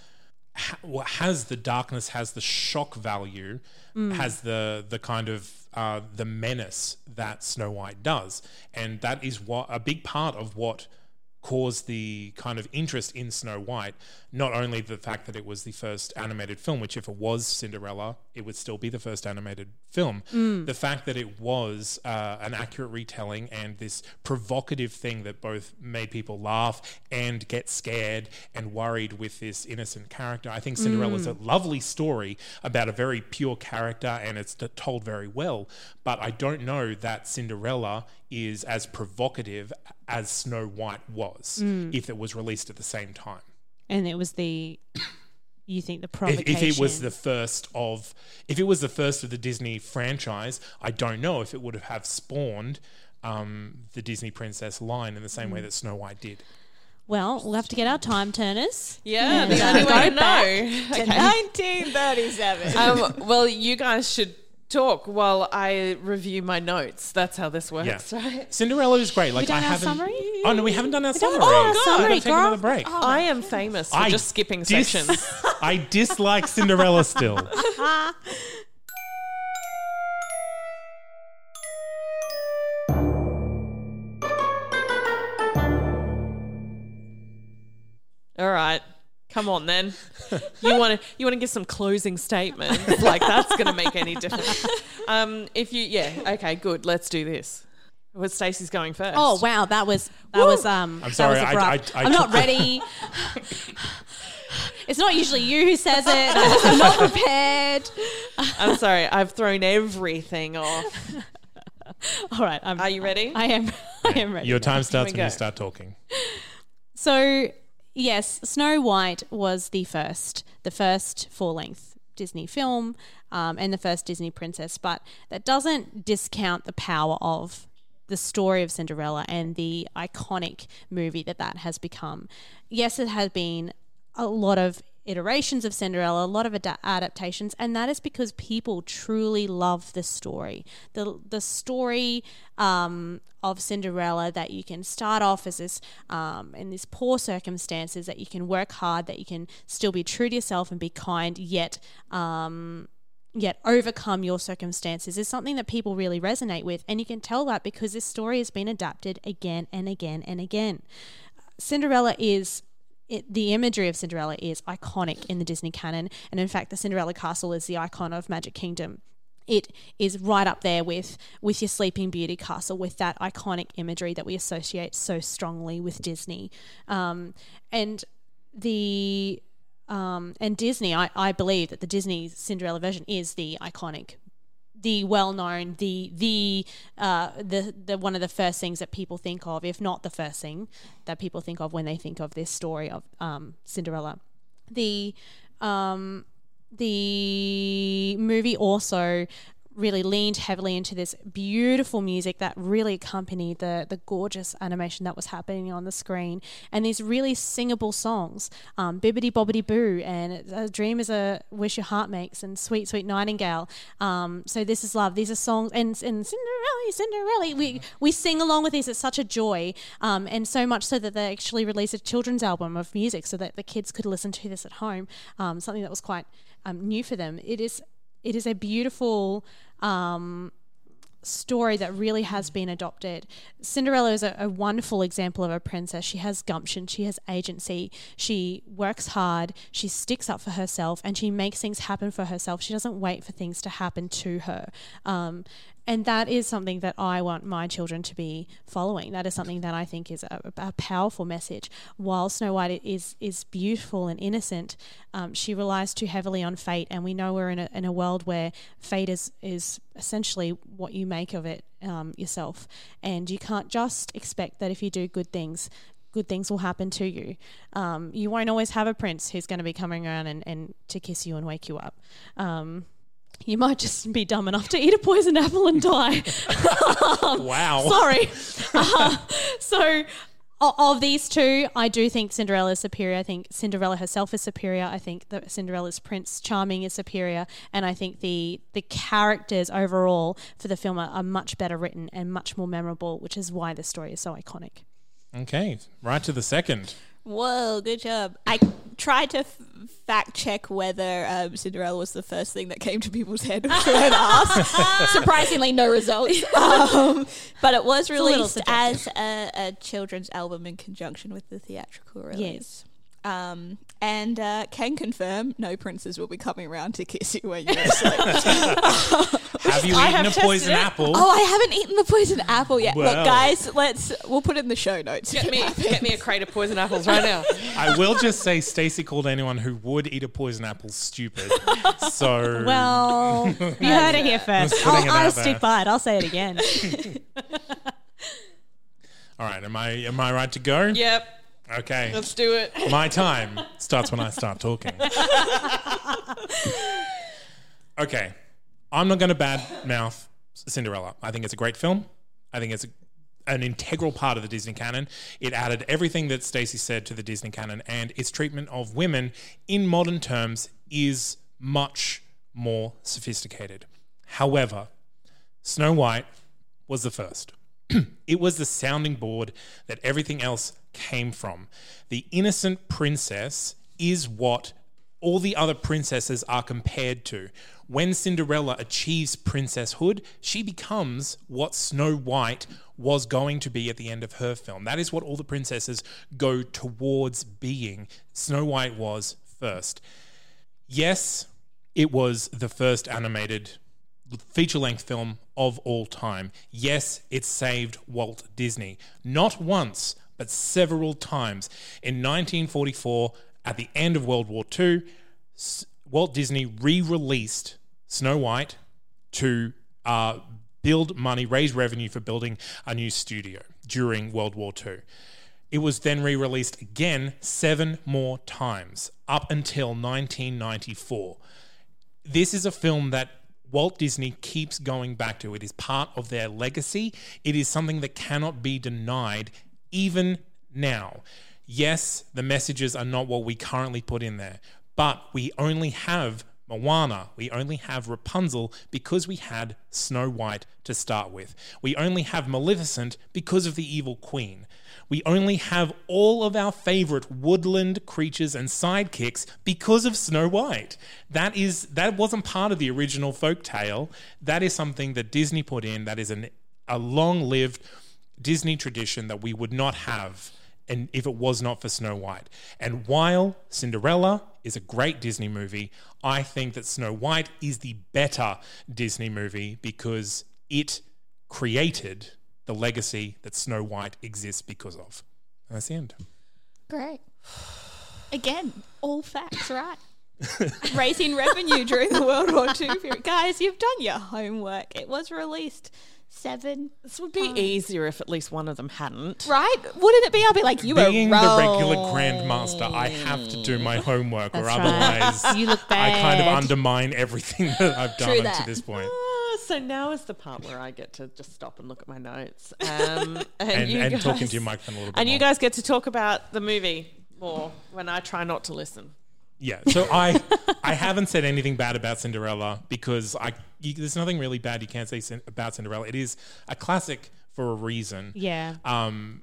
what has the darkness, has the shock value, has the the kind of uh, the menace that Snow White does, and that is what a big part of what caused the kind of interest in Snow White. Not only the fact that it was the first animated film, which if it was Cinderella, it would still be the first animated film. The fact that it was uh, an accurate retelling and this provocative thing that both made people laugh and get scared and worried with this innocent character. I think Cinderella's a lovely story about a very pure character and it's told very well. But I don't know that Cinderella is as provocative as Snow White was if it was released at the same time. And it was the you think the If, provocation. if it was the first of, if it was the first of the Disney franchise, I don't know if it would have spawned um, the Disney princess line in the same way that Snow White did. well, we'll have to get our time turners. Yeah, the only way to know. To 1937. um, well, you guys should talk while I review my notes. That's how this works, Yeah. right? Cinderella is great. Like done I our haven't. summary? Oh no, we haven't done our summary. Oh, We've summary, gotta take girl. another break. Oh, I am famous for I just skipping dis- sections. I dislike Cinderella still. All right. Come on then. You want to you want to give some closing statements like that's going to make any difference. Um if you yeah, okay, good. Let's do this. Well, Stacie's going first. Oh wow, that was that was um. I'm sorry, That was I- abrupt. I- I am not ready. it's not usually you who says it. I'm not prepared. I'm sorry. I've thrown everything off. All right, I'm, Are you ready? I am. I am ready. Your time starts we when you start talking. So, yes, Snow White was the first, the first full length Disney film um, and the first Disney princess, but that doesn't discount the power of the story of Cinderella and the iconic movie that that has become. Yes, it has been a lot of iterations of Cinderella, a lot of ad- adaptations, and that is because people truly love the story. The the story um, of Cinderella that you can start off as this um, in these poor circumstances, that you can work hard, that you can still be true to yourself and be kind, yet. Um, yet overcome your circumstances is something that people really resonate with and you can tell that because this story has been adapted again and again and again cinderella is it, the imagery of Cinderella is iconic in the Disney canon, and in fact, the Cinderella castle is the icon of Magic Kingdom. It is right up there with with your Sleeping Beauty castle, with that iconic imagery that we associate so strongly with Disney, um, and the um, and Disney. I, I believe that the Disney Cinderella version is the iconic the well known, the the uh, the the one of the first things that people think of, if not the first thing that people think of when they think of this story of um, Cinderella. The um, the movie also really leaned heavily into this beautiful music that really accompanied the the gorgeous animation that was happening on the screen. And these really singable songs um, bibbidi bobbidi boo and a dream is a wish your heart makes and sweet sweet nightingale. Um, so this is love. These are songs and, and cinderella cinderella we we sing along with these. It's such a joy um, and so much so that they actually released a children's album of music so that the kids could listen to this at home um, something that was quite um, new for them. It is it is a beautiful um, story that really has been adopted. Cinderella is a, a, wonderful example of a princess. She has gumption, she has agency, she works hard, she sticks up for herself, and she makes things happen for herself. She doesn't wait for things to happen to her. Um, and that is something that I want my children to be following. That is something that I think is a, a powerful message. While Snow White is is beautiful and innocent, um, she relies too heavily on fate, and we know we're in a, in a world where fate is is essentially what you make of it um, yourself, and you can't just expect that if you do good things, good things will happen to you. Um, you won't always have a prince who's going to be coming around and, and to kiss you and wake you up. You might just be dumb enough to eat a poisoned apple and die. Um, wow. Sorry. Uh, so, of these two, I do think Cinderella is superior. I think Cinderella herself is superior. I think that Cinderella's Prince Charming is superior, and I think the the characters overall for the film are, are much better written and much more memorable, which is why the story is so iconic. Okay, right to the second. Whoa, good job. I tried to f- fact check whether um, Cinderella was the first thing that came to people's head when asked. Surprisingly, no results. Um, but it was released as a, a, children's album in conjunction with the theatrical release. Yes. Um, and uh, can confirm no princes will be coming around to kiss you when you're asleep. have you eaten a poison apple? Oh, I haven't eaten the poison apple yet. Well. Look, guys, let's we'll put it in the show notes. Get me, get me a crate of poison apples right now. I will just say, Stacie called anyone who would eat a poison apple stupid. So well, you heard it here first. I'll, I'll stick by it. I'll say it again. All right, am I am I right to go? Yep. Okay. Let's do it. My time starts when I start talking. okay. I'm not going to badmouth Cinderella. I think it's a great film. I think it's a, an integral part of the Disney canon. It added everything that Stacie said to the Disney canon, and its treatment of women in modern terms is much more sophisticated. However, Snow White was the first. it was the sounding board that everything else came from. The innocent princess is what all the other princesses are compared to. When Cinderella achieves princesshood, she becomes what Snow White was going to be at the end of her film. That is what all the princesses go towards being. Snow White was first. Yes, it was the first animated feature length film of all time. Yes, it saved Walt Disney. Not once, but several times. In 1944, at the end of World War II, Walt Disney re released Snow White to uh, build money, raise revenue for building a new studio during World War II. It was then re released again seven more times up until 1994. This is a film that Walt Disney keeps going back to. It is part of their legacy. It is something that cannot be denied even now. Yes, the messages are not what we currently put in there, But we only have Moana, we only have Rapunzel because we had Snow White to start with. We only have Maleficent because of the evil queen. We only have all of our favorite woodland creatures and sidekicks because of Snow White. That is that wasn't part of the original folk tale. That is something that Disney put in. That is an a long-lived Disney tradition that we would not have and if it was not for Snow White. And while Cinderella is a great Disney movie, I think that Snow White is the better Disney movie because it created the legacy that Snow White exists because of. And that's the end. Great. Again, all facts right. Raising revenue during the World War II period. Guys, you've done your homework. It was released seven. This would be easier if at least one of them hadn't. Right? Wouldn't it be? I'll be like, you Being were the regular grandmaster, I have to do my homework, or That's right. otherwise You look bad. I kind of undermine everything that I've done True up to this point. Ah, so now is the part where I get to just stop and look at my notes. Um, and And, you and guys, talking to your microphone a little bit And you guys get to talk about the movie more when I try not to listen. Yeah, so I I haven't said anything bad about Cinderella because I you, there's nothing really bad you can't say cin- about Cinderella. It is a classic for a reason. Yeah. Um,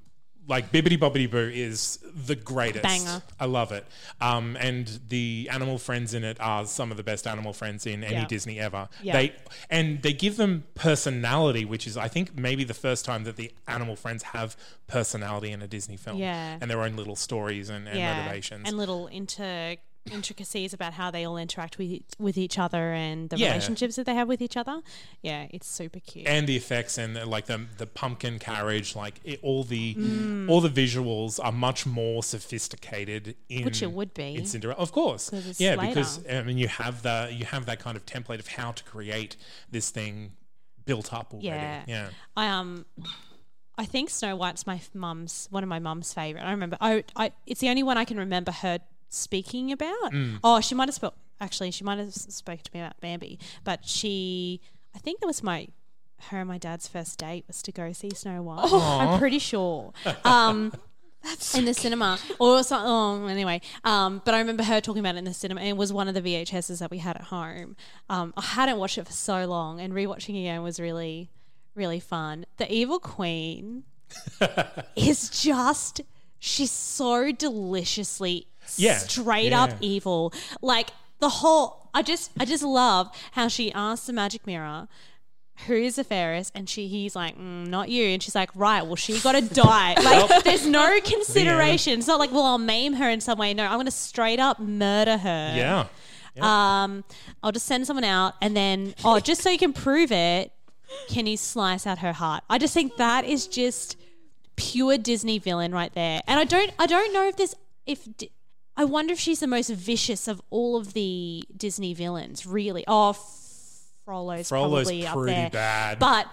like Bibbidi Bobbidi Boo is the greatest. Banger. I love it. Um, and the animal friends in it are some of the best animal friends in any Yeah. Disney ever. Yeah. They and they give them personality, which is I think maybe the first time that the animal friends have personality in a Disney film. Yeah. And their own little stories and, and motivations. and little inter intricacies about how they all interact with with each other and the Yeah. relationships that they have with each other. Yeah, it's super cute. and the effects and uh, like the the pumpkin carriage, like it, all the Mm. all the visuals are much more sophisticated in Which it would be. in Cinderella, of course. Yeah, later. because I mean you have the you have that kind of template of how to create this thing built up already. Yeah. yeah. I um I think Snow White's my mum's one of my mum's favorite. I remember I, I it's the only one I can remember her speaking about. Mm. Oh, she might have spoke actually she might have spoken to me about Bambi, but she I think that was my her and my dad's first date was to go see Snow White. I'm pretty sure. Um in the cinema or something. Oh, anyway, um, but I remember her talking about it in the cinema. And it was one of the VHSs that we had at home. Um, I hadn't watched it for so long, and rewatching again was really, really fun. The Evil Queen is just she's so deliciously Yeah, straight yeah. up evil. Like the whole I just I just love how she asks the magic mirror who is the fairest? And she he's like mm, not you. And she's like right well she got to die. Like there's no consideration. It's not like well I'll maim her in some way. No I'm gonna straight up murder her. Yeah. um I'll just send someone out and then oh just so you can prove it can you slice out her heart? I just think that is just pure Disney villain right there. And I don't I don't know if this, if I wonder if she's the most vicious of all of the Disney villains. Really, oh, Frollo's, Frollo's probably up there, bad. but.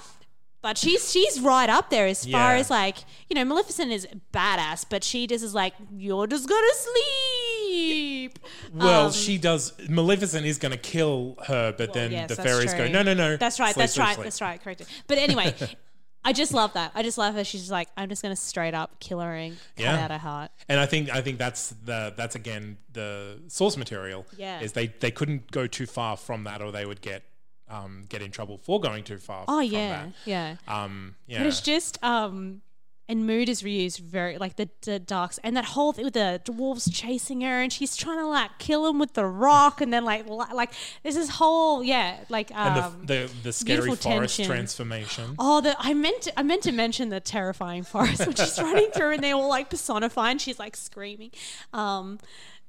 But she's she's right up there as far as like you know Maleficent is badass, but she just is like you're just gonna sleep. Well, Um, she does. Maleficent is to kill her, but then yes, the fairies go, true. no, no, no. That's right. Sleep, that's sleep, right. sleep." That's right. Correct. But anyway, I just love that. I just love her. She's just like, I'm just going to straight up kill her and cut Yeah. out her heart. And I think I think that's the that's again the source material. Yeah. Is they they couldn't go too far from that, or they would get um get in trouble for going too far. Oh from yeah, yeah. Um. Yeah. But it's just um, and mood is reused very like the, the darks and that whole thing with the dwarves chasing her and she's trying to like kill him with the rock and then like li- like there's this whole yeah like um. and the the, the scary forest tension. transformation. Oh, the, I meant to, I meant to mention the terrifying forest which she's running through and they're all like personified and she's like screaming. Um,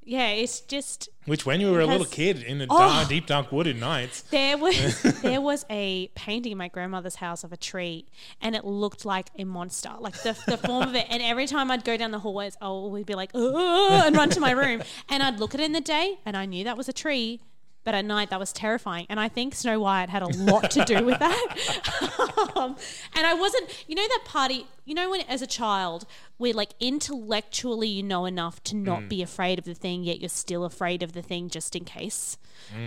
yeah, it's just Which, when you were a little kid in the Oh. dark, deep dark wooded nights, there was there was a painting in my grandmother's house of a tree, and it looked like a monster, like the, the form of it. And every time I'd go down the hallways, I would be like, "Ugh," and run to my room, and I'd look at it in the day, and I knew that was a tree. But at night, that was terrifying, and I think Snow White had a lot to do with that. um, and I wasn't, you know, that party, you know, when as a child, we're like intellectually you know enough to not be afraid of the thing, yet you're still afraid of the thing just in case.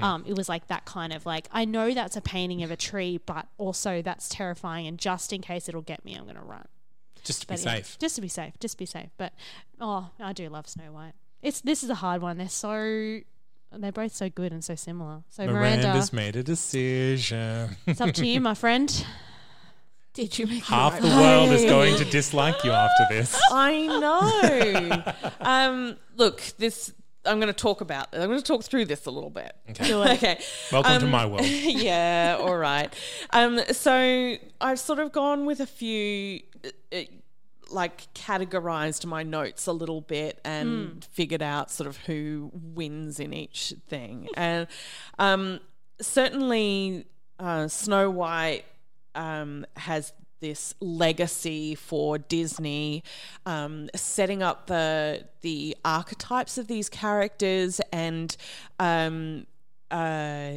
Um, it was like that kind of like I know that's a painting of a tree, but also that's terrifying, and just in case it'll get me, I'm gonna run. just to be yeah, safe. just to be safe, just be safe. But oh, I do love Snow White. It's this is a hard one. They're so they're both so good and so similar. So Miranda, Miranda's made a decision. it's up to you, my friend. Did you make Half it the right? world is going to dislike you after this. I know. um, look, this. I'm going to talk about. I'm going to talk through this a little bit. Okay. okay. Welcome to Um, my world. yeah, all right. Um, so I've sort of gone with a few, uh, uh, like categorized my notes a little bit and figured out sort of who wins in each thing. And um, certainly, uh, Snow White um, has this legacy for Disney, um, setting up the the archetypes of these characters and um, uh,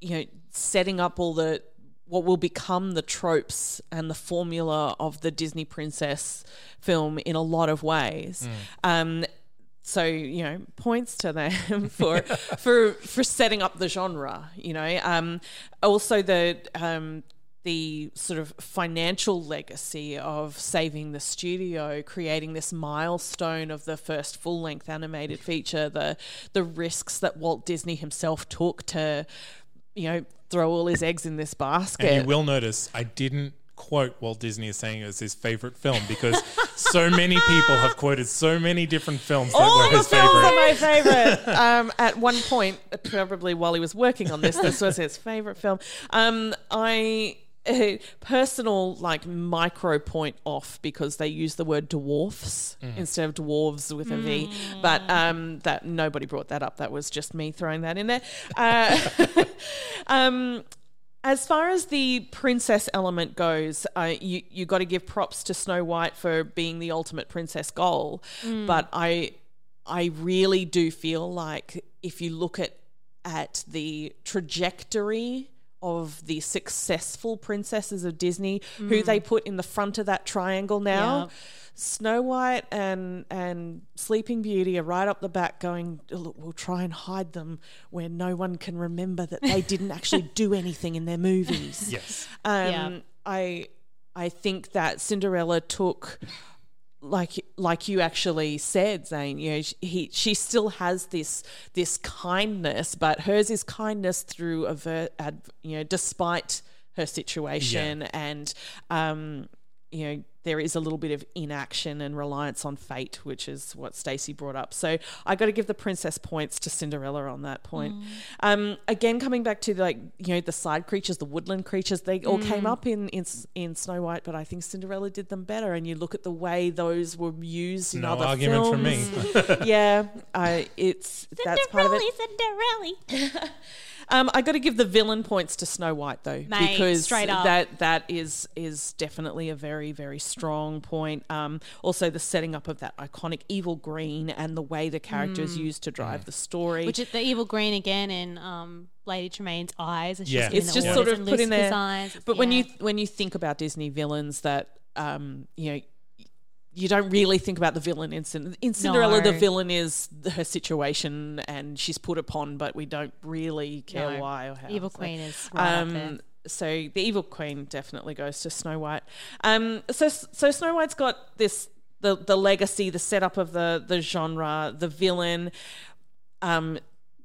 you know setting up all the what will become the tropes and the formula of the Disney princess film in a lot of ways. Um, so you know, points to them for for for setting up the genre. You know, um, also the um, the sort of financial legacy of saving the studio, creating this milestone of the first full length animated feature, the the risks that Walt Disney himself took to, you know, throw all his eggs in this basket. And you will notice I didn't quote Walt Disney as saying it was his favorite film because so many people have quoted so many different films that all were the films are my favorite. um, at one point, probably while he was working on this, this was his favorite film. Um, I a personal like micro point off because they use the word dwarfs instead of dwarves with a V. But um, that nobody brought that up. That was just me throwing that in there. Uh, um, as far as the princess element goes, uh, you you got to give props to Snow White for being the ultimate princess goal. But I I really do feel like if you look at at the trajectory of the successful princesses of Disney, who they put in the front of that triangle now. Yep. Snow White and and Sleeping Beauty are right up the back, going, "Look, we'll try and hide them where no one can remember that they didn't actually do anything in their movies." Yes. Um, Yeah. I I think that Cinderella took like like you actually said, Zane. You know, she, he she still has this this kindness, but hers is kindness through a ad, you know, despite her situation and um, you know there is a little bit of inaction and reliance on fate, which is what Stacie brought up. So I got to give the princess points to Cinderella on that point. Um, again, coming back to like you know the side creatures, the woodland creatures, they all came up in, in in Snow White, but I think Cinderella did them better. And you look at the way those were used in No other argument from me. films. yeah, I it's that's part of it. Cinderella. Um, I got to give the villain points to Snow White though, Mate, because straight up. that that is is definitely a very very strong point. Um, also the setting up of that iconic evil green and the way the character is used to drive the story. Which is the evil green again in um, Lady Tremaine's eyes. It's Yeah. just, it's just sort of put in Lucifer's there. Eyes. But when you when you think about Disney villains, that um, you know. You don't really think about the villain in, Cin- in Cinderella. The villain is her situation, and she's put upon, but we don't really care No. why or how. Evil So- Queen is right um, so the evil queen definitely goes to Snow White. Um, so so Snow White's got this the the legacy, the setup of the the genre, the villain. Um,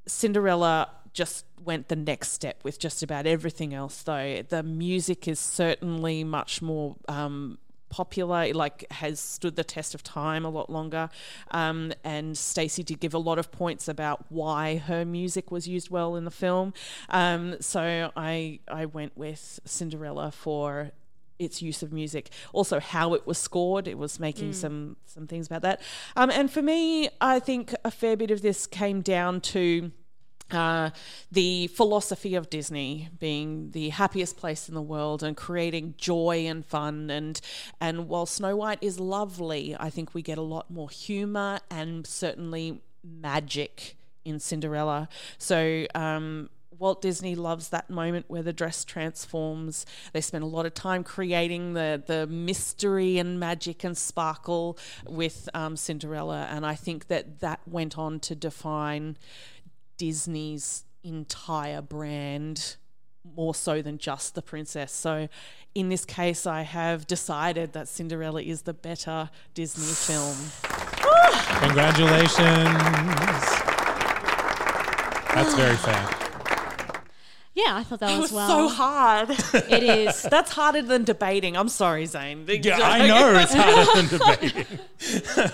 Cinderella just went the next step with just about everything else, though. The music is certainly much more. Um, popular like has stood the test of time a lot longer. Um, and Stacie did give a lot of points about why her music was used well in the film. Um, so I I went with Cinderella for its use of music. Also how it was scored it was making some some things about that. Um, and for me I think a fair bit of this came down to uh, the philosophy of Disney being the happiest place in the world and creating joy and fun and and while Snow White is lovely, I think we get a lot more humor and certainly magic in Cinderella. So um, Walt Disney loves that moment where the dress transforms. They spend a lot of time creating the the mystery and magic and sparkle with um, Cinderella, and I think that that went on to define Disney's entire brand more so than just the princess. So in this case I have decided that Cinderella is the better Disney film. Congratulations. That's very fair. Yeah, I thought that It was was well. so hard. It is. That's harder than debating. I'm sorry, Zane. Yeah, I know it's harder than debating.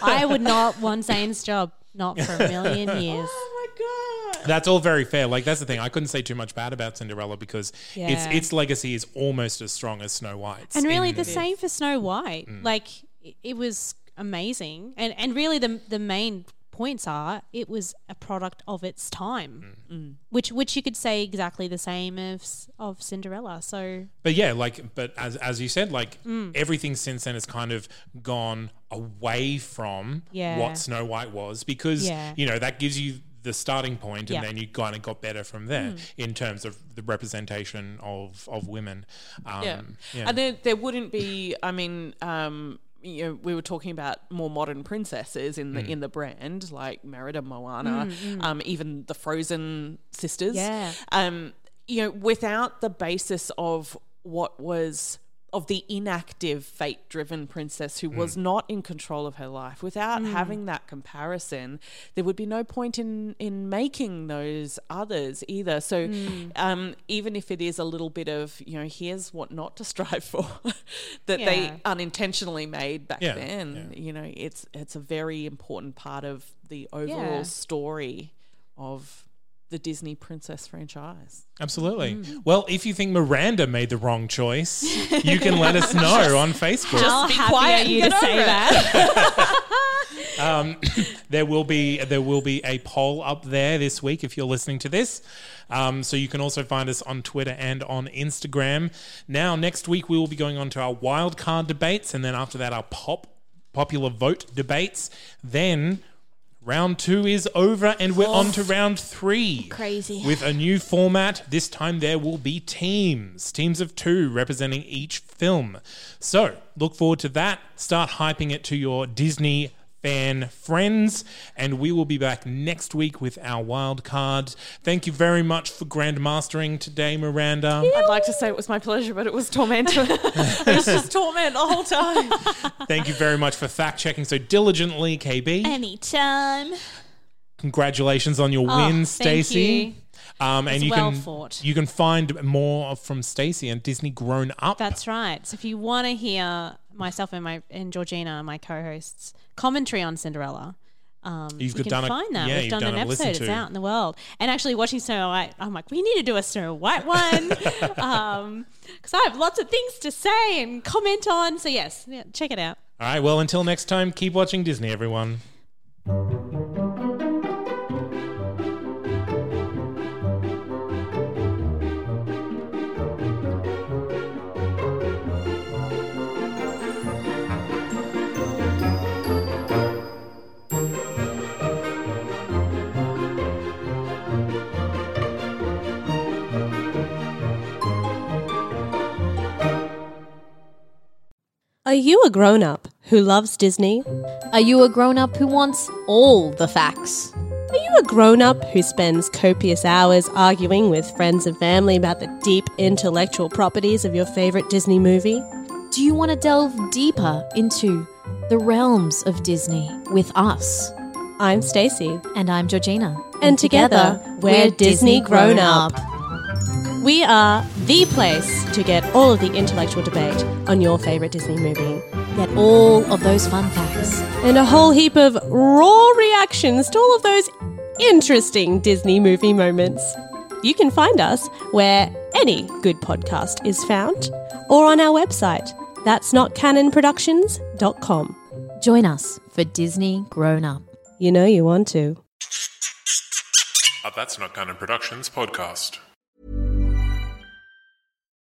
I would not want Zane's job, not for a million years. Oh my god. That's all very fair. Like that's the thing. I couldn't say too much bad about Cinderella because its Yeah. its legacy is almost as strong as Snow White's. And really, in- the same for Snow White. Mm. Like it, it was amazing, and and really the the main points are it was a product of its time, Mm. which which you could say exactly the same of of Cinderella. So But yeah, like, but as as you said, like Mm. everything since then has kind of gone away from Yeah. what Snow White was because Yeah. you know that gives you the starting point, and Yeah. then you kind of got better from there Mm. in terms of the representation of of women. Um, yeah. yeah. And there, there wouldn't be. I mean, um, you know, we were talking about more modern princesses in the Mm. in the brand, like Merida, Moana, Mm, mm. um, even the Frozen sisters. Yeah. Um, you know, without the basis of what was of the inactive fate driven princess who was Mm. not in control of her life without Mm. having that comparison there would be no point in in making those others either so Mm. um, even if it is a little bit of you know here's what not to strive for that Yeah. they unintentionally made back Yeah, then you know it's it's a very important part of the overall Yeah. story of the Disney princess franchise Absolutely. Mm. Well, if you think Miranda made the wrong choice, you can let us know on Facebook. Just how be happy quiet are you to say it. that? Um, there will be there will be a poll up there this week if you're listening to this. Um, so you can also find us on Twitter and on Instagram. Now, next week we will be going on to our wild card debates, and then after that our pop popular vote debates. Then round two is over, and we're on to oh. round three. Crazy. With a new format, this time there will be teams, teams of two representing each film. So look forward to that. Start hyping it to your Disney fan friends, and we will be back next week with our wild cards. Thank you very much for grandmastering today, Miranda. I'd like to say it was my pleasure but it was torment it was just torment the whole time Thank you very much for fact checking so diligently, KB. Anytime. Congratulations on your Oh, win, thank Stacie. you. Um, and It's you well can fought. you can find more from Stacie and Disney Grown Up. That's right. So if you want to hear myself and my and Georgina, my co-hosts, commentary on Cinderella. Um, You've you done can a- find that. yeah, We've you've done, done an a listen episode. It's to. out in the world. And actually, watching Snow White, I'm like, we need to do a Snow White one because I have lots of things to say and comment on. So yes, yeah, check it out. All right. Well, until next time, keep watching Disney, everyone. Are you a grown up who loves Disney? Are you a grown up who wants all the facts? Are you a grown up who spends copious hours arguing with friends and family about the deep intellectual properties of your favorite Disney movie? Do you want to delve deeper into the realms of Disney with us? I'm Stacie, And I'm Georgina. and together we're Disney Grown Up. We are the place to get all of the intellectual debate on your favorite Disney movie Get all of those fun facts. and a whole heap of raw reactions to all of those interesting Disney movie moments. You can find us where any good podcast is found or on our website. That's not notcanonproductions.com. Join us for Disney Grown Up. You know you want to. Uh, that's not Canon Productions podcast.